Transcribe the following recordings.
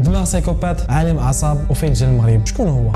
دماغ psychopath عالم أعصاب وفين جا المغرب. شكون هو؟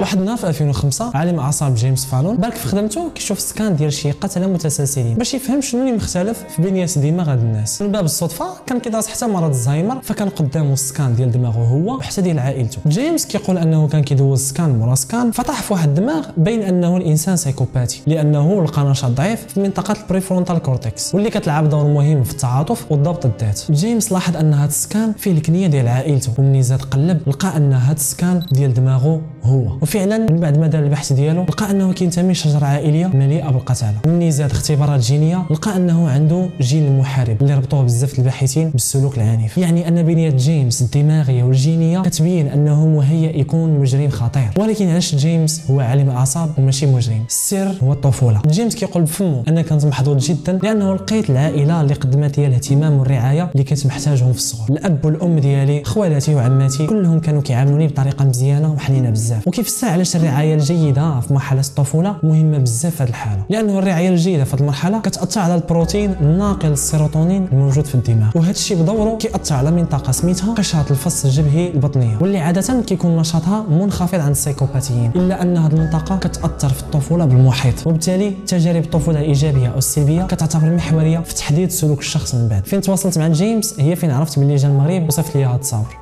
واحد النهار في 2005 عالم أعصاب جيمس فالون. بارك في خدمته كيشوف scan ديال شي قتله متسلسلين. باش يفهم شنو اللي مختلف في بنيه دماغ هاد الناس. من باب الصدفة كان كيدرس حتى مرض الزهايمر فكان قدامه scan ديال دماغه هو وحتى ديال عائلته. جيمس كيقول أنه كان كيدوز scan مورا scan فطاح في واحد الدماغ بين أنه الإنسان سايكوباتي لأنه لقى نشاط ضعيف في منطقة ال prefrontal cortex واللي كتلعب دور مهم في التعاطف والضبط الذات. جيمس لاحظ أن هاد ال scan فيه الكنية ديال عائلته. ومني زاد قلب لقى أن هاد ال scan ديال دماغه هو. وفعلا من بعد ما دار البحث ديالو لقى أنه كينتمي لشجرة عائلية مليئة بالقتالة. ومني زاد اختبارات جينية لقى أنه عنده جين المحارب اللي ربطوه بزاف الباحثين بالسلوك العنيف. يعني أن بنية جيمس الدماغية والجينية كتبين أنه مهيئ يكون مجرم خطير. ولكن علاش جيمس هو عالم أعصاب وماشي مجرم؟ السر هو الطفولة. جيمس كيقول بفمه أنا كنت محظوظ جدا لأنه لقيت العائلة اللي قدمت لي الاهتمام والرعاية اللي كنت محتاجهم في الصغر. الأب والأم ديالي خوالاتي وعماتي كلهم كانوا كيعاملوني بطريقة مزيانة وحنينة بزاف. وكيفسر علاش الرعاية الجيدة في مرحلة الطفولة مهمة بزاف في هذه الحالة؟ لأنه الرعاية الجيدة في هذه المرحلة كتأثر على البروتين الناقل السيروتونين الموجود في الدماغ. وهذا الشيء بدوره كيأثر على منطقة سميتها قشره الفص الجبهي البطنية. واللي عادة كيكون نشاطها منخفض عند السيكوباتيين إلا أن هذه المنطقة كتأثر في الطفولة بالمحيط. وبالتالي تجارب الطفولة الإيجابية أو السلبية كتعتبر محورية في تحديد سلوك الشخص من بعد. فين تواصلت مع جيمس؟ هي فين عرفت بلي جا المغرب؟ وصيفط لي هذا التصاور